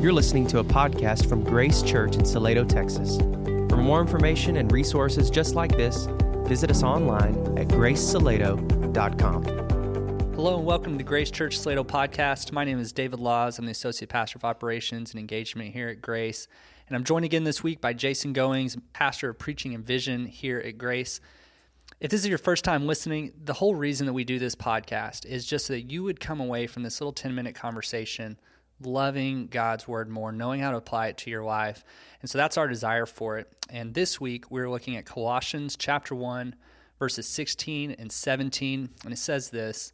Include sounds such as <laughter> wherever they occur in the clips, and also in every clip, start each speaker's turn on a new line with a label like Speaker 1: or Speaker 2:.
Speaker 1: You're listening to a podcast from Grace Church in Salado, Texas. For more information and resources just like this, visit us online at gracesalado.com.
Speaker 2: Hello and welcome to the Grace Church Salado podcast. My name is David Laws. I'm the Associate Pastor of Operations and Engagement here at Grace. And I'm joined again this week by Jason Goings, Pastor of Preaching and Vision here at Grace. If this is your first time listening, the whole reason that we do this podcast is just so that you would come away from this little 10 minute conversation loving God's word more, knowing how to apply it to your life. And so that's our desire for it. And this week we're looking at Colossians chapter 1, verses 16 and 17. And it says this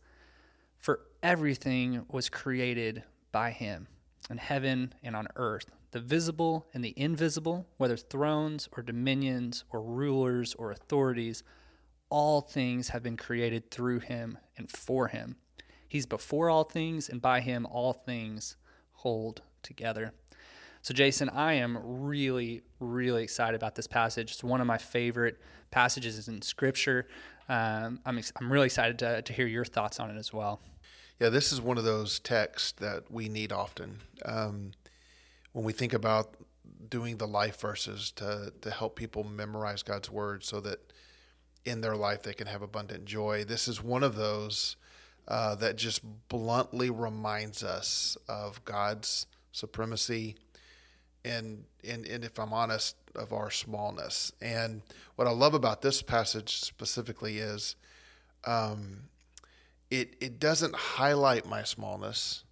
Speaker 2: For everything was created by him in heaven and on earth, the visible and the invisible, whether thrones or dominions or rulers or authorities all things have been created through him and for him. He's before all things, and by him all things hold together. So, Jason, I am really, really excited about this passage. It's one of my favorite passages in Scripture. Um, I'm, I'm really excited to, to hear your thoughts on it as well.
Speaker 3: Yeah, this is one of those texts that we need often. Um, when we think about doing the life verses to, to help people memorize God's word so that in their life they can have abundant joy. This is one of those uh, that just bluntly reminds us of God's supremacy and, and, and if I'm honest, of our smallness. And what I love about this passage specifically is um, it, it doesn't highlight my smallness,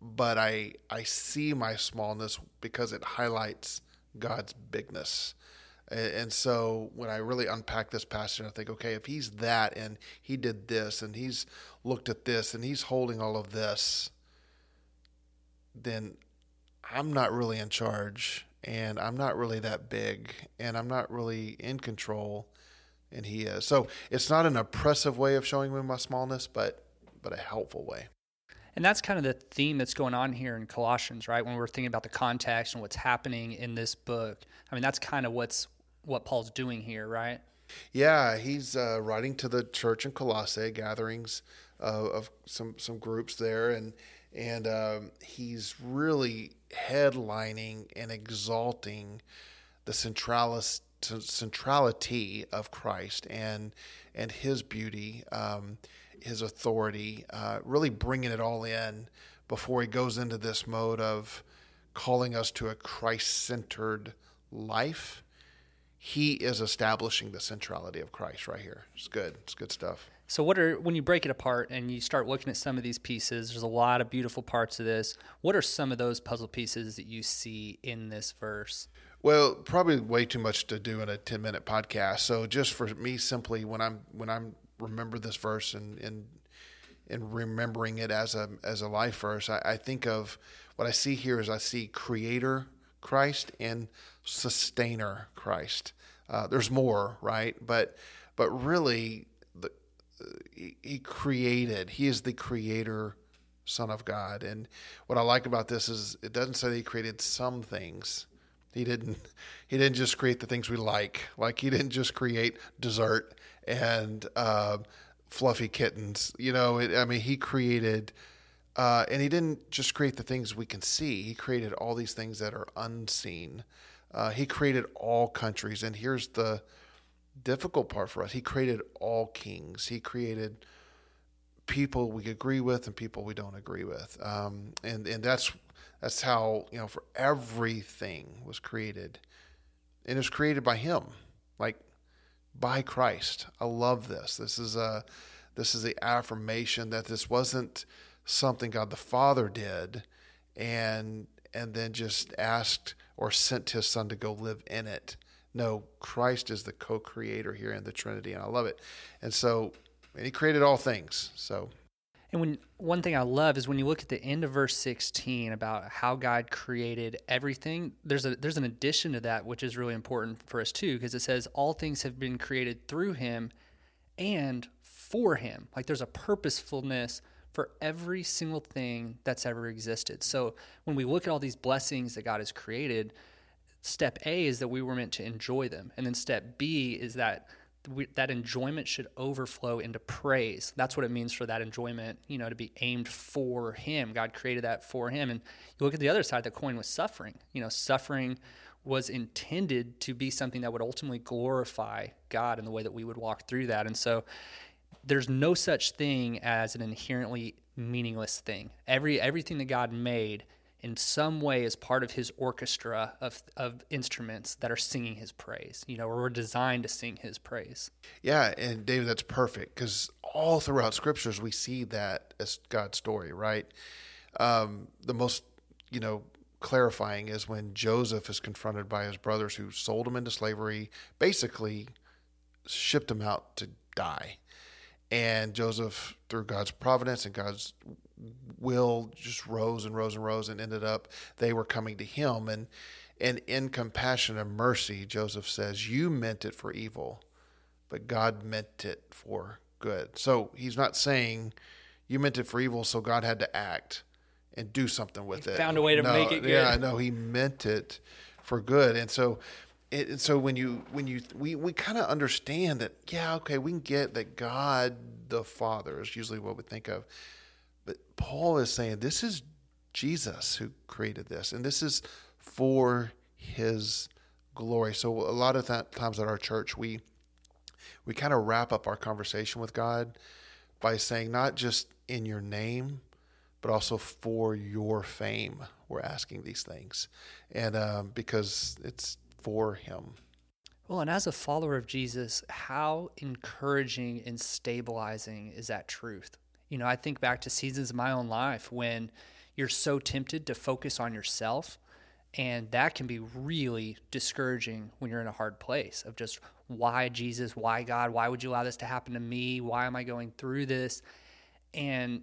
Speaker 3: but I, I see my smallness because it highlights God's bigness. And so when I really unpack this passage, I think, okay, if he's that and he did this and he's looked at this and he's holding all of this, then I'm not really in charge and I'm not really that big and I'm not really in control and he is. So it's not an oppressive way of showing me my smallness, but but a helpful way.
Speaker 2: And that's kind of the theme that's going on here in Colossians, right? When we're thinking about the context and what's happening in this book. I mean, that's kind of what's what Paul's doing here, right?
Speaker 3: Yeah, he's uh, writing to the church in Colossae, gatherings uh, of some some groups there, and and um, he's really headlining and exalting the centrality of Christ and and His beauty, um, His authority, uh, really bringing it all in before he goes into this mode of calling us to a Christ-centered life he is establishing the centrality of Christ right here. It's good. It's good stuff.
Speaker 2: So, what are when you break it apart and you start looking at some of these pieces? There's a lot of beautiful parts of this. What are some of those puzzle pieces that you see in this verse?
Speaker 3: Well, probably way too much to do in a 10 minute podcast. So, just for me, simply when I'm when I'm remember this verse and and and remembering it as a as a life verse, I, I think of what I see here is I see Creator Christ and sustainer Christ. Uh, there's more, right? But but really, the, uh, he, created. He is the creator, Son of God. And what I like about this is it doesn't say he created some things. He didn't. <laughs> He didn't just create the things we like. Like he didn't just create dessert and uh, fluffy kittens. You know, it, I mean, he created. Uh, and he didn't just create the things we can see. He created all these things that are unseen. Uh, he created all countries, and here's the difficult part for us: He created all kings. He created people we agree with and people we don't agree with, um, and and that's that's how you know for everything was created, and it was created by Him, like by Christ. I love this. This is a this is the affirmation that this wasn't something God the Father did, and and then just asked or sent his son to go live in it. No, Christ is the co creator here in the Trinity, and I love it. And so, and he created all things. So,
Speaker 2: and when one thing I love is when you look at the end of verse 16 about how God created everything, there's a there's an addition to that which is really important for us too because it says all things have been created through him and for him. Like there's a purposefulness for every single thing that's ever existed. So when we look at all these blessings that God has created, step A is that we were meant to enjoy them. And then step B is that we, that enjoyment should overflow into praise. That's what it means for that enjoyment, you know, to be aimed for Him. God created that for Him. And you look at the other side the coin was suffering. You know, suffering was intended to be something that would ultimately glorify God in the way that we would walk through that. And so there's no such thing as an inherently meaningless thing. Every everything that God made in some way is part of his orchestra of, of instruments that are singing his praise, you know, or we're designed to sing his praise.
Speaker 3: Yeah, and David, that's perfect because all throughout scriptures we see that as God's story, right? Um, the most, you know, clarifying is when Joseph is confronted by his brothers who sold him into slavery, basically shipped him out to die. And Joseph, through God's providence and God's will just rose and rose and rose and ended up they were coming to him. And and in compassion and mercy Joseph says you meant it for evil but God meant it for good. So he's not saying you meant it for evil so God had to act and do something with
Speaker 2: he
Speaker 3: it.
Speaker 2: found a way to
Speaker 3: no,
Speaker 2: make it good.
Speaker 3: Yeah no he meant it for good. And so it, so when you when you we, we kind of understand that yeah okay we can get that God the Father is usually what we think of but Paul is saying this is Jesus who created this, and this is for his glory. So a lot of th- times at our church, we we kind of wrap up our conversation with God by saying not just in your name, but also for your fame. We're asking these things, and um, because it's for Him.
Speaker 2: Well, and as a follower of Jesus, how encouraging and stabilizing is that truth? You know, I think back to seasons of my own life when you're so tempted to focus on yourself. And that can be really discouraging when you're in a hard place of just why Jesus, why God, why would you allow this to happen to me? Why am I going through this? And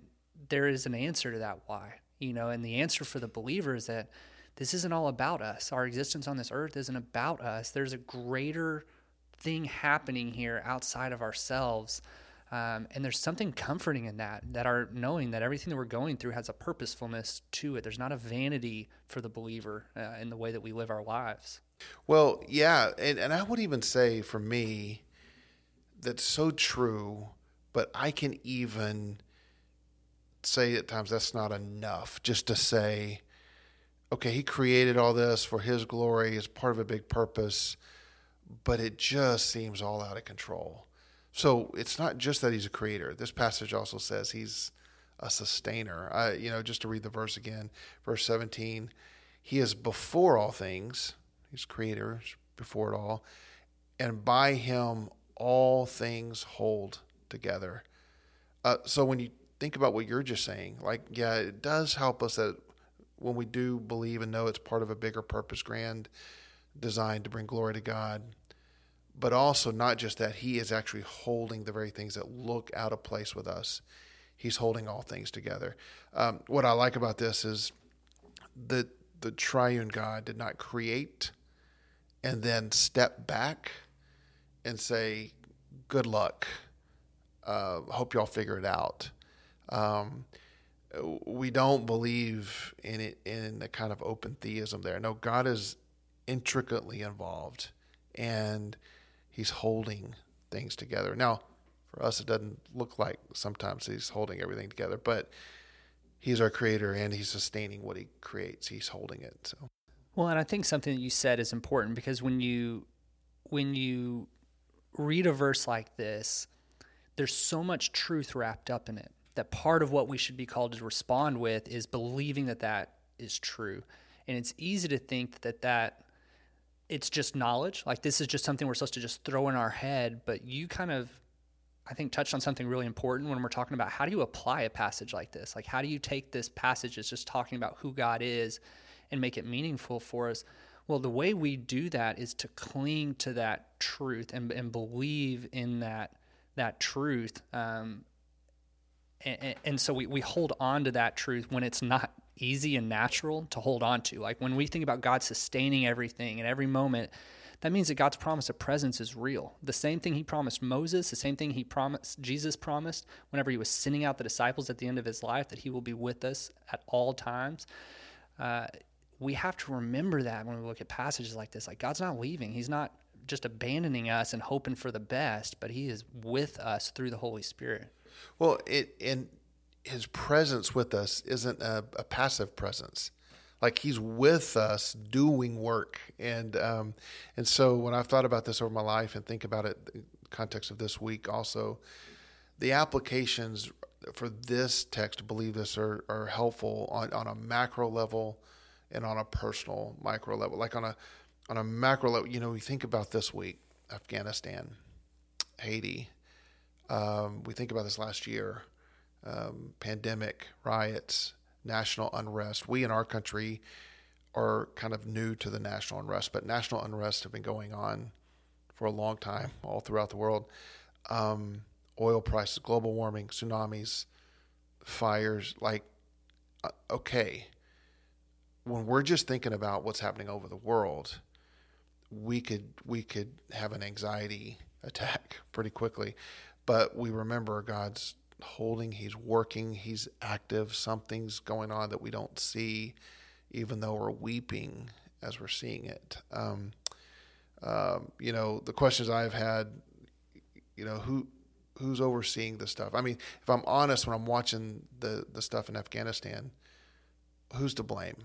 Speaker 2: there is an answer to that why, you know, and the answer for the believer is that this isn't all about us. Our existence on this earth isn't about us. There's a greater thing happening here outside of ourselves um, and there's something comforting in that, that our knowing that everything that we're going through has a purposefulness to it. There's not a vanity for the believer uh, in the way that we live our lives.
Speaker 3: Well, yeah. And, and I would even say for me, that's so true, but I can even say at times that's not enough just to say, okay, he created all this for his glory as part of a big purpose, but it just seems all out of control. So it's not just that he's a creator. This passage also says he's a sustainer. I, you know, just to read the verse again, verse 17, he is before all things. He's creator before it all. And by him, all things hold together. Uh, so when you think about what you're just saying, like, yeah, it does help us that when we do believe and know it's part of a bigger purpose, grand design to bring glory to God, but also not just that he is actually holding the very things that look out of place with us. He's holding all things together. Um, what i like about this is that the triune god did not create and then step back and say good luck. Uh, hope y'all figure it out. Um, we don't believe in it in the kind of open theism there no god is intricately involved and he's holding things together. Now, for us, it doesn't look like sometimes he's holding everything together, but he's our creator and he's sustaining what he creates. He's holding it. So,
Speaker 2: well, and I think something that you said is important because when you when you read a verse like this, there's so much truth wrapped up in it that part of what we should be called to respond with is believing that that is true. And it's easy to think that that it's just knowledge. Like this is just something we're supposed to just throw in our head. But you kind of, I think, touched on something really important when we're talking about how do you apply a passage like this? Like, how do you take this passage that's just talking about who God is and make it meaningful for us? Well, the way we do that is to cling to that truth and, and believe in that that truth. Um, and, and, so we, we hold on to that truth when it's not easy and natural to hold on to. Like when we think about God sustaining everything in every moment, that means that God's promise of presence is real. The same thing he promised Moses, the same thing he promised Jesus promised whenever he was sending out the disciples at the end of his life that he will be with us at all times. Uh, we have to remember that when we look at passages like this. Like God's not leaving. He's not just abandoning us and hoping for the best, but He is with us through the Holy Spirit.
Speaker 3: Well, it and His presence with us isn't a, a passive presence. Like He's with us doing work, and um, and so when I've thought about this over my life and think about it, in the context of this week also, the applications for this text, believe this, are, are helpful on, on a macro level and on a personal micro level. Like on a on a macro level, you know, we think about this week, Afghanistan, Haiti. Um, we think about this last year, um, pandemic, riots, national unrest. We in our country are kind of new to the national unrest, but national unrest have been going on for a long time all throughout the world. Um, oil prices, global warming, tsunamis, fires. Like, uh, okay, when we're just thinking about what's happening over the world, we could we could have an anxiety attack <laughs> pretty quickly. But we remember God's holding, He's working, He's active. Something's going on that we don't see, even though we're weeping as we're seeing it. Um, um, you know, the questions I've had, you know, who who's overseeing the stuff? I mean, if I'm honest, when I'm watching the the stuff in Afghanistan, who's to blame?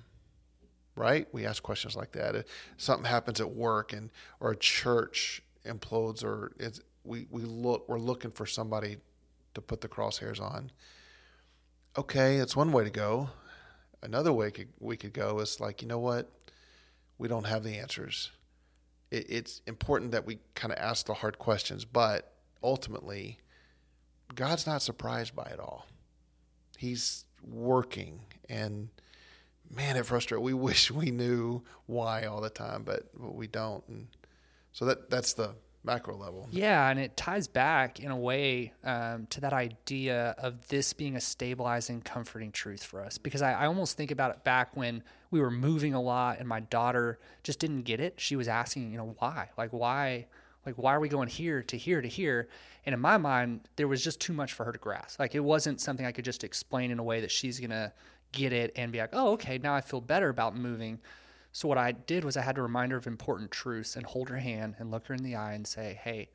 Speaker 3: Right? We ask questions like that. If something happens at work and or a church implodes, or it's we we look we're looking for somebody to put the crosshairs on. Okay, it's one way to go. Another way could, we could go is like, you know what? We don't have the answers. It, it's important that we kind of ask the hard questions, but ultimately, God's not surprised by it all. He's working, and man, it frustrates. We <laughs> wish we knew why all the time, but we don't. And so that that's the macro level.
Speaker 2: Yeah, and it ties back in a way um, to that idea of this being a stabilizing, comforting truth for us. Because I, I, almost think about it back when we were moving a lot, and my daughter just didn't get it. She was asking, you know, why? Like, why? Like, why are we going here to here to here? And in my mind, there was just too much for her to grasp. Like, it wasn't something I could just explain in a way that she's to get it and be like, oh, okay, now I feel better about moving. So, what I did was I had to remind her of important truths and hold her hand and look her in the eye and say, hey,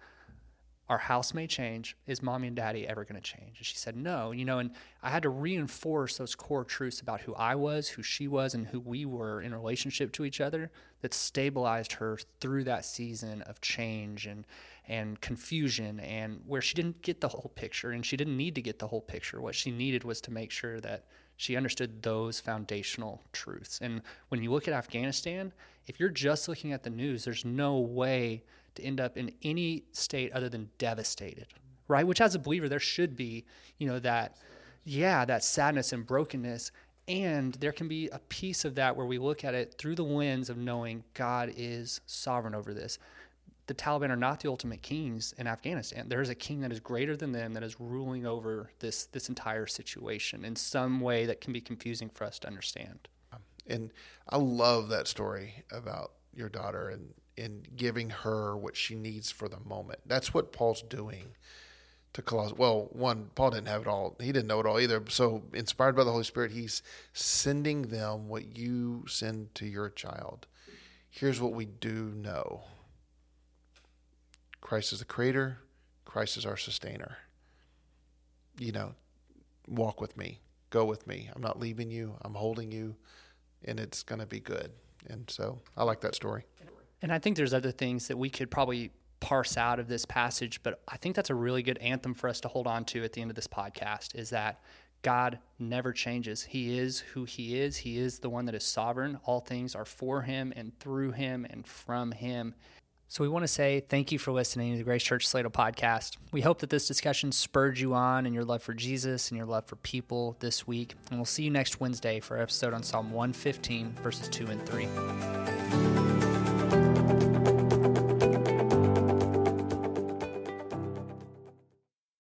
Speaker 2: our house may change. Is mommy and daddy ever going to change? And she said, no. You know, and I had to reinforce those core truths about who I was, who she was, and who we were in relationship to each other that stabilized her through that season of change and, and confusion and where she didn't get the whole picture and she didn't need to get the whole picture. What she needed was to make sure that she understood those foundational truths. And when you look at Afghanistan, if you're just looking at the news, there's no way to end up in any state other than devastated, right? Which as a believer, there should be, you know, that, yeah, that sadness and brokenness. And there can be a piece of that where we look at it through the lens of knowing God is sovereign over this. The Taliban are not the ultimate kings in Afghanistan. There is a king that is greater than them that is ruling over this this entire situation in some way that can be confusing for us to understand.
Speaker 3: And I love that story about your daughter and in giving her what she needs for the moment. That's what Paul's doing to Colossians. Well, one, Paul didn't have it all. He didn't know it all either. So, inspired by the Holy Spirit, he's sending them what you send to your child. Here's what we do know Christ is the creator, Christ is our sustainer. You know, walk with me, go with me. I'm not leaving you, I'm holding you, and it's going to be good. And so I like that story.
Speaker 2: And I think there's other things that we could probably parse out of this passage, but I think that's a really good anthem for us to hold on to at the end of this podcast is that God never changes. He is who He is. He is the one that is sovereign. All things are for Him and through Him and from Him. So we want to say thank you for listening to the Grace Church Salado podcast. We hope that this discussion spurred you on in your love for Jesus and your love for people this week. And we'll see you next Wednesday for our episode on Psalm 115, verses 2 and 3.